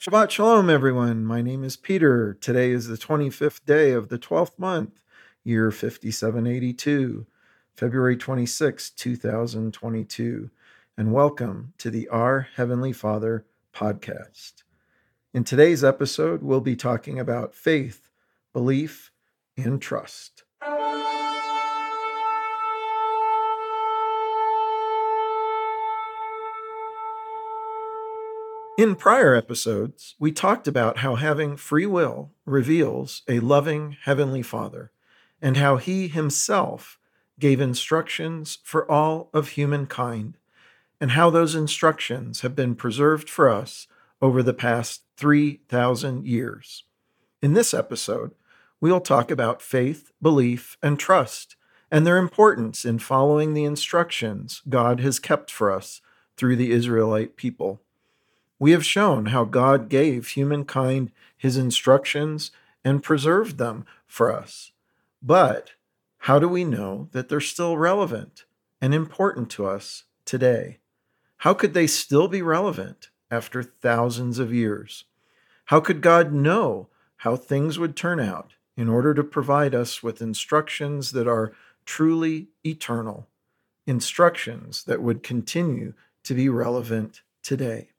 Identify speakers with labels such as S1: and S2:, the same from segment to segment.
S1: Shabbat Shalom, everyone. My name is Peter. Today is the 25th day of the 12th month, year 5782, February 26, 2022. And welcome to the Our Heavenly Father podcast. In today's episode, we'll be talking about faith, belief, and trust. In prior episodes, we talked about how having free will reveals a loving Heavenly Father and how He Himself gave instructions for all of humankind, and how those instructions have been preserved for us over the past 3,000 years. In this episode, we'll talk about faith, belief, and trust, and their importance in following the instructions God has kept for us through the Israelite people. We have shown how God gave humankind his instructions and preserved them for us. But how do we know that they're still relevant and important to us today? How could they still be relevant after thousands of years? How could God know how things would turn out in order to provide us with instructions that are truly eternal, instructions that would continue to be relevant today?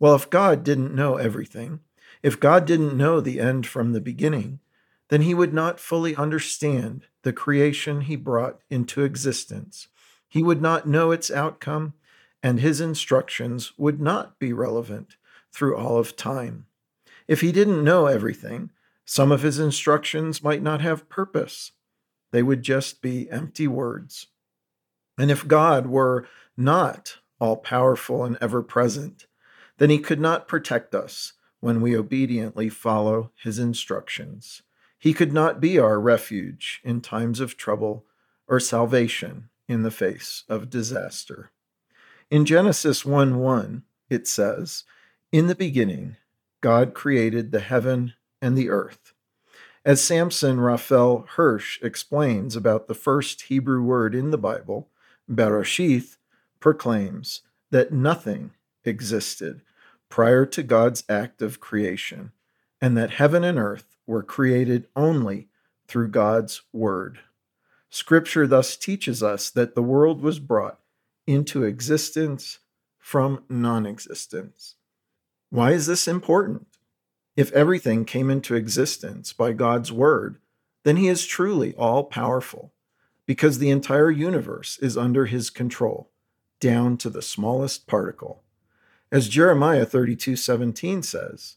S1: Well, if God didn't know everything, if God didn't know the end from the beginning, then he would not fully understand the creation he brought into existence. He would not know its outcome, and his instructions would not be relevant through all of time. If he didn't know everything, some of his instructions might not have purpose. They would just be empty words. And if God were not all powerful and ever present, then he could not protect us when we obediently follow his instructions. He could not be our refuge in times of trouble or salvation in the face of disaster. In Genesis 1 1, it says, In the beginning, God created the heaven and the earth. As Samson Raphael Hirsch explains about the first Hebrew word in the Bible, Bereshith proclaims that nothing existed prior to God's act of creation, and that heaven and earth were created only through God's word. Scripture thus teaches us that the world was brought into existence from non existence. Why is this important? If everything came into existence by God's word, then he is truly all powerful, because the entire universe is under his control, down to the smallest particle. As Jeremiah 32 17 says,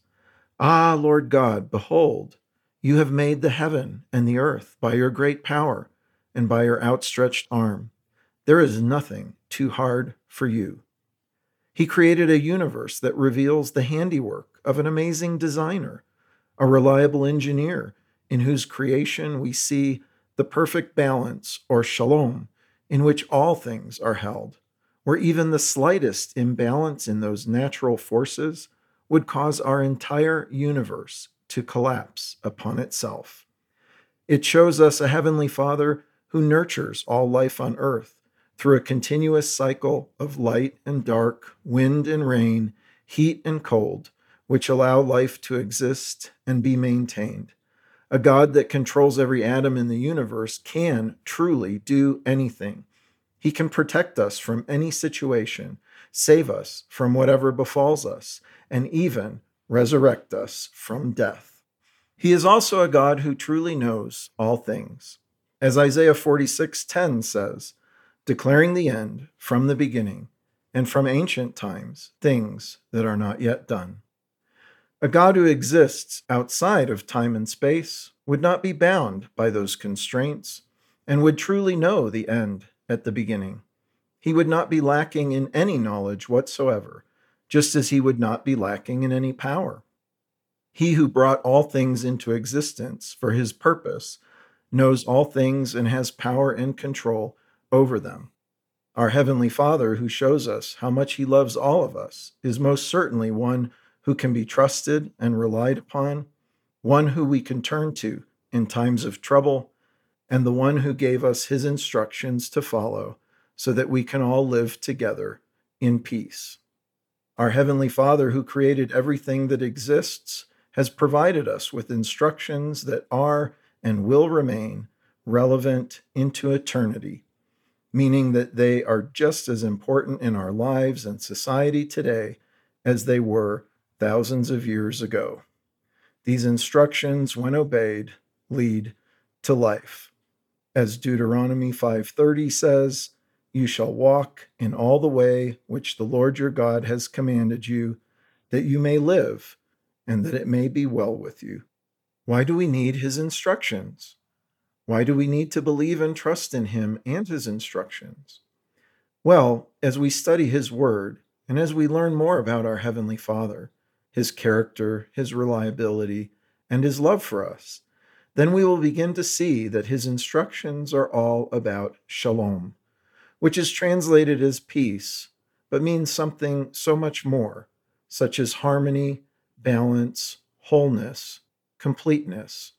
S1: Ah, Lord God, behold, you have made the heaven and the earth by your great power and by your outstretched arm. There is nothing too hard for you. He created a universe that reveals the handiwork of an amazing designer, a reliable engineer in whose creation we see the perfect balance or shalom in which all things are held where even the slightest imbalance in those natural forces would cause our entire universe to collapse upon itself. It shows us a Heavenly Father who nurtures all life on earth through a continuous cycle of light and dark, wind and rain, heat and cold, which allow life to exist and be maintained. A God that controls every atom in the universe can truly do anything he can protect us from any situation, save us from whatever befalls us, and even resurrect us from death. He is also a God who truly knows all things. As Isaiah 46:10 says, declaring the end from the beginning and from ancient times things that are not yet done. A God who exists outside of time and space would not be bound by those constraints and would truly know the end at the beginning. He would not be lacking in any knowledge whatsoever, just as he would not be lacking in any power. He who brought all things into existence for his purpose knows all things and has power and control over them. Our Heavenly Father, who shows us how much He loves all of us, is most certainly one who can be trusted and relied upon, one who we can turn to in times of trouble and the one who gave us his instructions to follow so that we can all live together in peace. Our Heavenly Father, who created everything that exists, has provided us with instructions that are and will remain relevant into eternity, meaning that they are just as important in our lives and society today as they were thousands of years ago. These instructions, when obeyed, lead to life. As Deuteronomy 5:30 says, you shall walk in all the way which the Lord your God has commanded you, that you may live and that it may be well with you. Why do we need his instructions? Why do we need to believe and trust in him and his instructions? Well, as we study his word and as we learn more about our Heavenly Father, his character, his reliability, and his love for us, then we will begin to see that his instructions are all about shalom, which is translated as peace, but means something so much more, such as harmony, balance, wholeness, completeness,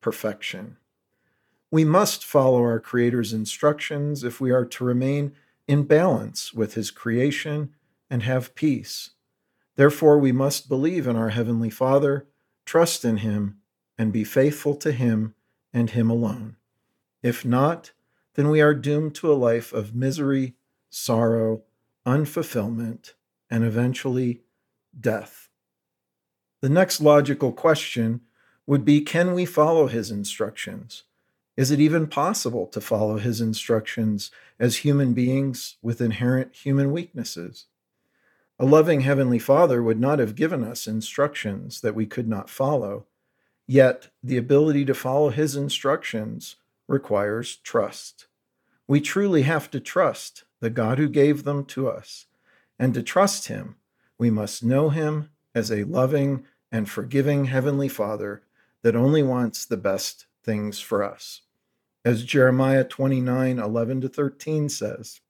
S1: perfection. We must follow our Creator's instructions if we are to remain in balance with His creation and have peace. Therefore, we must believe in our Heavenly Father, trust in Him, and be faithful to Him and Him alone. If not, then we are doomed to a life of misery, sorrow, unfulfillment, and eventually death. The next logical question would be Can we follow his instructions? Is it even possible to follow his instructions as human beings with inherent human weaknesses? A loving Heavenly Father would not have given us instructions that we could not follow, yet the ability to follow his instructions requires trust. We truly have to trust the God who gave them to us, and to trust him, we must know him as a loving and forgiving Heavenly Father that only wants the best things for us. As Jeremiah 29 11 to 13 says,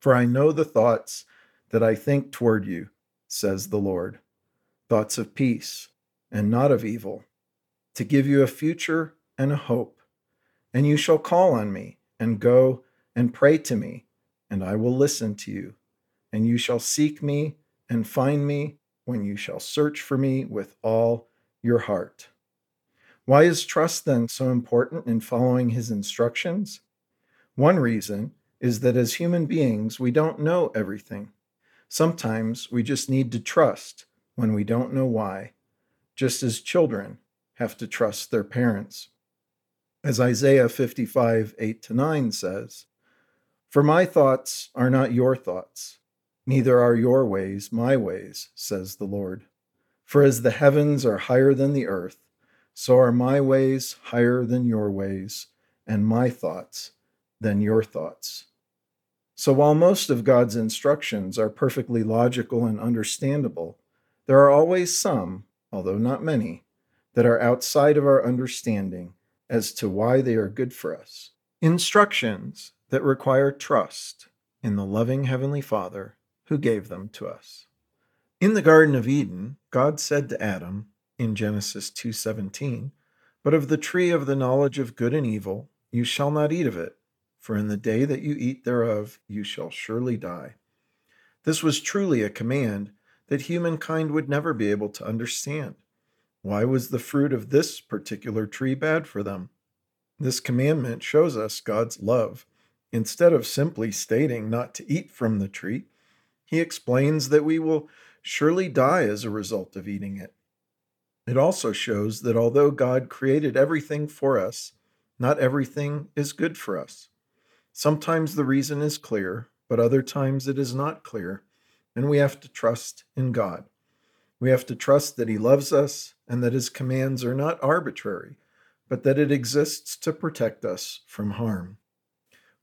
S1: For I know the thoughts that I think toward you, says the Lord, thoughts of peace and not of evil, to give you a future and a hope. And you shall call on me and go and pray to me, and I will listen to you. And you shall seek me and find me when you shall search for me with all your heart. Why is trust then so important in following his instructions? One reason is that as human beings, we don't know everything. Sometimes we just need to trust when we don't know why, just as children have to trust their parents. As Isaiah 55, 8 to 9 says, For my thoughts are not your thoughts Neither are your ways my ways, says the Lord. For as the heavens are higher than the earth, so are my ways higher than your ways, and my thoughts than your thoughts. So while most of God's instructions are perfectly logical and understandable, there are always some, although not many, that are outside of our understanding as to why they are good for us. Instructions that require trust in the loving Heavenly Father who gave them to us. In the garden of Eden, God said to Adam in Genesis 2:17, "But of the tree of the knowledge of good and evil you shall not eat of it, for in the day that you eat thereof you shall surely die." This was truly a command that humankind would never be able to understand. Why was the fruit of this particular tree bad for them? This commandment shows us God's love. Instead of simply stating not to eat from the tree, he explains that we will surely die as a result of eating it. It also shows that although God created everything for us, not everything is good for us. Sometimes the reason is clear, but other times it is not clear, and we have to trust in God. We have to trust that He loves us and that His commands are not arbitrary, but that it exists to protect us from harm.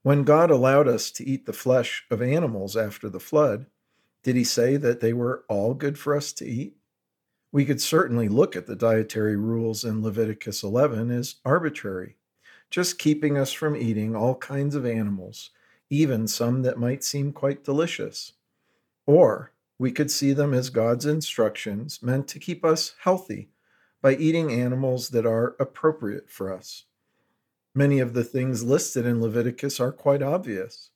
S1: When God allowed us to eat the flesh of animals after the flood, did he say that they were all good for us to eat? We could certainly look at the dietary rules in Leviticus 11 as arbitrary, just keeping us from eating all kinds of animals, even some that might seem quite delicious. Or we could see them as God's instructions meant to keep us healthy by eating animals that are appropriate for us. Many of the things listed in Leviticus are quite obvious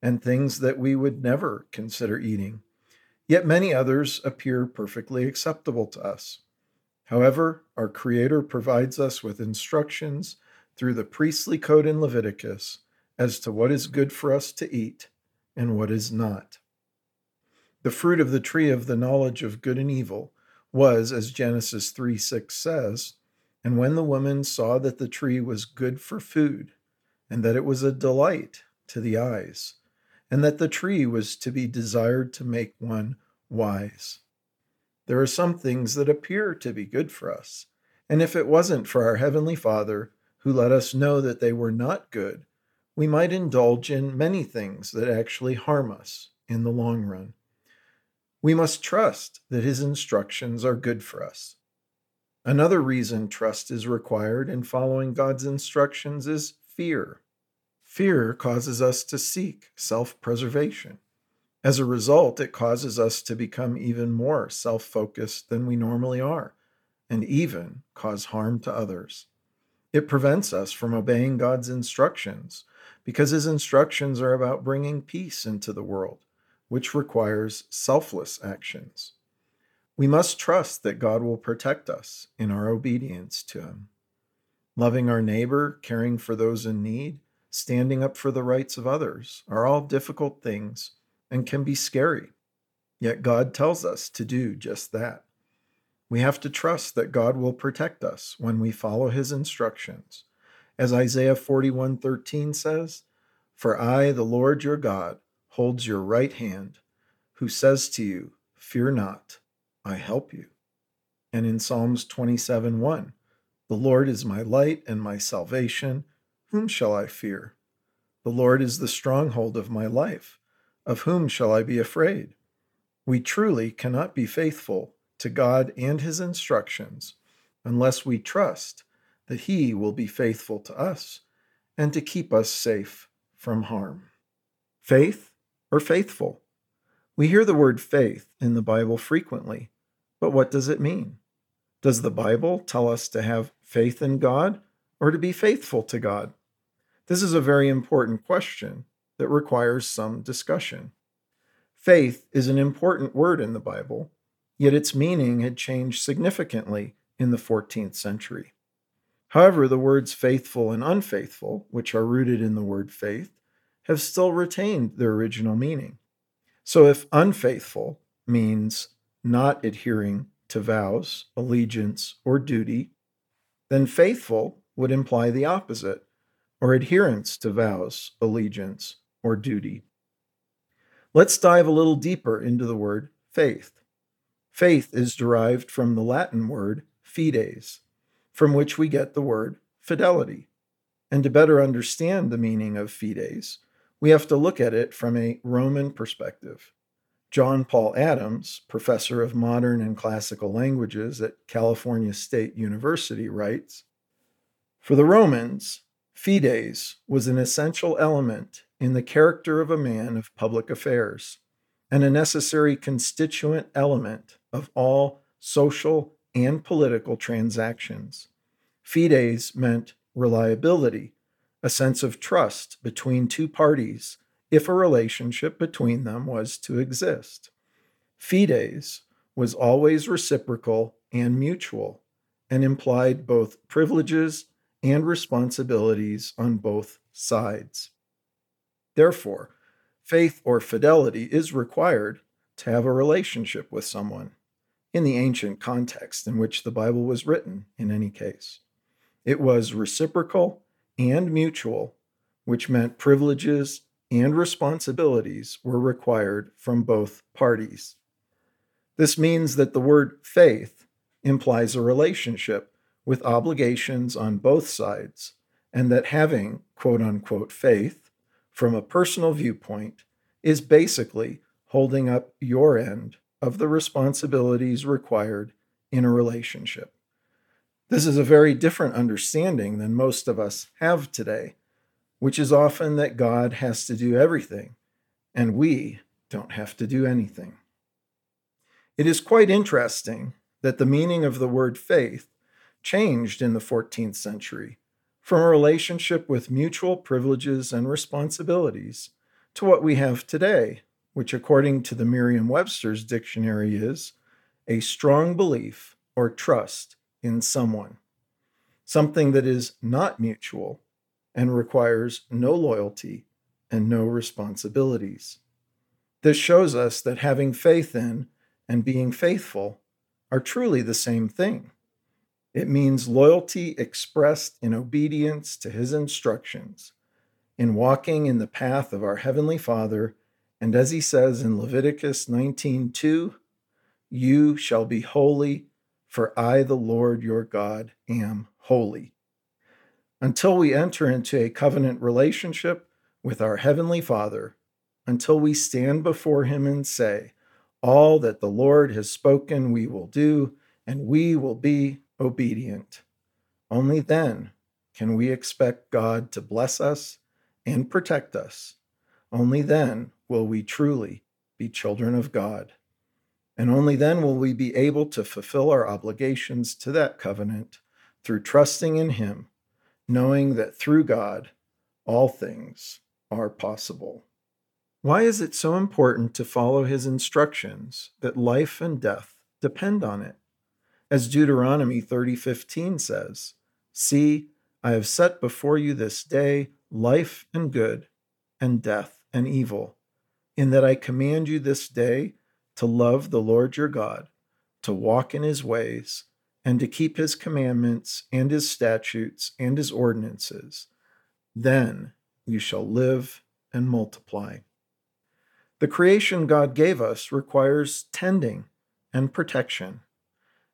S1: and things that we would never consider eating Yet many others appear perfectly acceptable to us. However, our Creator provides us with instructions through the priestly code in Leviticus as to what is good for us to eat and what is not. The fruit of the tree of the knowledge of good and evil was, as Genesis 3 6 says, and when the woman saw that the tree was good for food, and that it was a delight to the eyes, and that the tree was to be desired to make one wise. There are some things that appear to be good for us, and if it wasn't for our Heavenly Father, who let us know that they were not good, we might indulge in many things that actually harm us in the long run. We must trust that His instructions are good for us. Another reason trust is required in following God's instructions is fear. Fear causes us to seek self preservation. As a result, it causes us to become even more self focused than we normally are, and even cause harm to others. It prevents us from obeying God's instructions because His instructions are about bringing peace into the world, which requires selfless actions. We must trust that God will protect us in our obedience to Him. Loving our neighbor, caring for those in need, standing up for the rights of others are all difficult things and can be scary. Yet God tells us to do just that. We have to trust that God will protect us when we follow his instructions. As Isaiah 41:13 says, "For I, the Lord your God, holds your right hand, who says to you, fear not, I help you." And in Psalms 27:1, "The Lord is my light and my salvation; whom shall I fear? The Lord is the stronghold of my life; of whom shall I be afraid?" We truly cannot be faithful to God and his instructions unless we trust that he will be faithful to us and to keep us safe from harm. Faith or faithful? We hear the word faith in the Bible frequently, but what does it mean? Does the Bible tell us to have faith in God or to be faithful to God? This is a very important question that requires some discussion. Faith is an important word in the Bible yet its meaning had changed significantly in the 14th century. However, the words faithful and unfaithful, which are rooted in the word faith, have still retained their original meaning. So if unfaithful means not adhering to vows, allegiance, or duty, then faithful would imply the opposite, or adherence to vows, allegiance, or duty. Let's dive a little deeper into the word faith. Faith is derived from the Latin word fides, from which we get the word fidelity. And to better understand the meaning of fides, we have to look at it from a Roman perspective. John Paul Adams, professor of modern and classical languages at California State University, writes For the Romans, fides was an essential element in the character of a man of public affairs and a necessary constituent element of all social and political transactions. Fides meant reliability, a sense of trust between two parties if a relationship between them was to exist. Fides was always reciprocal and mutual and implied both privileges and responsibilities on both sides. Therefore, faith or fidelity is required to have a relationship with someone, in the ancient context in which the Bible was written, in any case. It was reciprocal and mutual, which meant privileges and responsibilities were required from both parties. This means that the word faith implies a relationship with obligations on both sides, and that having quote unquote faith from a personal viewpoint is basically holding up your end of the responsibilities required in a relationship. This is a very different understanding than most of us have today, which is often that God has to do everything and we don't have to do anything. It is quite interesting that the meaning of the word faith changed in the 14th century from a relationship with mutual privileges and responsibilities to what we have today, which according to the Merriam Webster's dictionary is a strong belief or trust in someone, something that is not mutual and requires no loyalty and no responsibilities. This shows us that having faith in and being faithful are truly the same thing. It means loyalty expressed in obedience to his instructions, in walking in the path of our Heavenly Father, and as he says in Leviticus 19:2, you shall be holy, for I, the Lord your God, am holy. Until we enter into a covenant relationship with our Heavenly Father, until we stand before him and say, All that the Lord has spoken, we will do, and we will be obedient. Only then can we expect God to bless us and protect us. Only then will we truly be children of God. And only then will we be able to fulfill our obligations to that covenant through trusting in Him, knowing that through God, all things are possible. Why is it so important to follow His instructions that life and death depend on it? As Deuteronomy 30:15 says, "See, I have set before you this day life and good, and death and evil, in that I command you this day to love the Lord your God, to walk in his ways, and to keep his commandments and his statutes and his ordinances. Then you shall live and multiply." The creation God gave us requires tending and protection.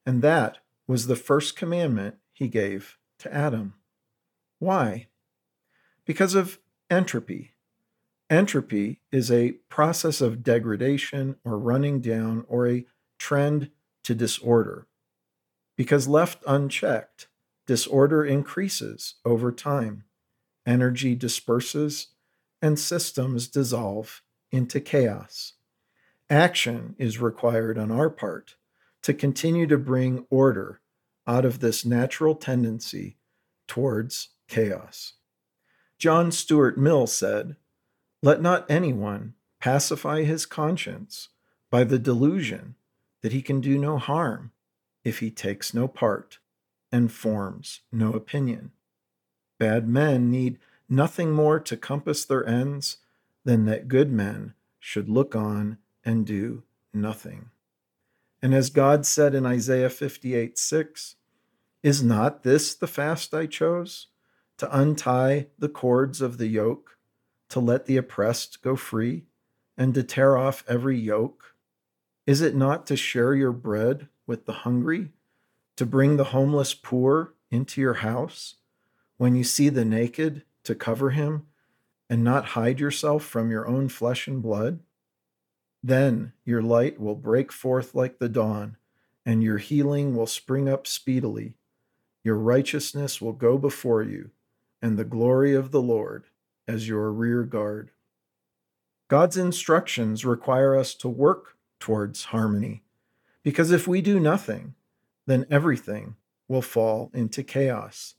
S1: And that was the first commandment he gave to Adam. Why? Because of entropy. Entropy is a process of degradation or running down or a trend to disorder. Because left unchecked, disorder increases over time, energy disperses, and systems dissolve into chaos. Action is required on our part to continue to bring order out of this natural tendency towards chaos. John Stuart Mill said, Let not anyone pacify his conscience by the delusion that he can do no harm if he takes no part and forms no opinion. Bad men need nothing more to compass their ends than that good men should look on and do nothing. And as God said in Isaiah 58 6, Is not this the fast I chose? To untie the cords of the yoke, to let the oppressed go free, and to tear off every yoke? Is it not to share your bread with the hungry, to bring the homeless poor into your house? When you see the naked, to cover him, and not hide yourself from your own flesh and blood? Then your light will break forth like the dawn, and your healing will spring up speedily. Your righteousness will go before you, and the glory of the Lord as your rear guard. God's instructions require us to work towards harmony, because if we do nothing, then everything will fall into chaos.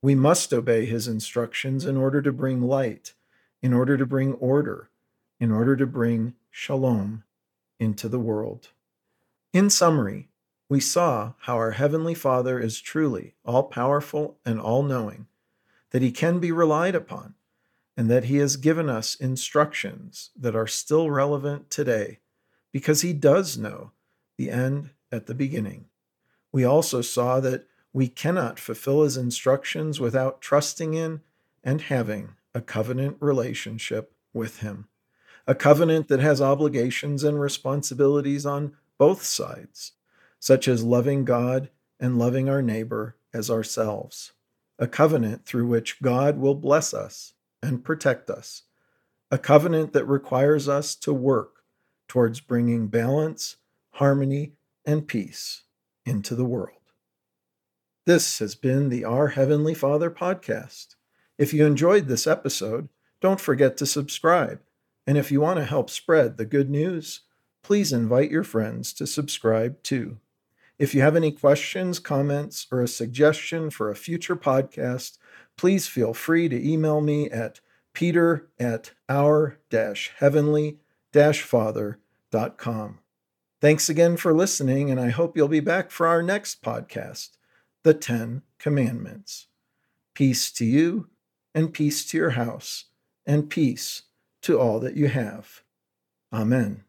S1: We must obey his instructions in order to bring light, in order to bring order, in order to bring shalom into the world. In summary, we saw how our Heavenly Father is truly all powerful and all knowing, that He can be relied upon, and that He has given us instructions that are still relevant today because He does know the end at the beginning. We also saw that we cannot fulfill His instructions without trusting in and having a covenant relationship with Him a covenant that has obligations and responsibilities on both sides, such as loving God and loving our neighbor as ourselves, a covenant through which God will bless us and protect us, a covenant that requires us to work towards bringing balance, harmony, and peace into the world. This has been the Our Heavenly Father podcast. If you enjoyed this episode, don't forget to subscribe and if you want to help spread the good news, please invite your friends to subscribe too. If you have any questions, comments, or a suggestion for a future podcast, please feel free to email me at peter at our heavenly father.com. Thanks again for listening, and I hope you'll be back for our next podcast, The Ten Commandments. Peace to you, and peace to your house, and peace to all that you have. Amen.